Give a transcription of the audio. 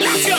Let's go.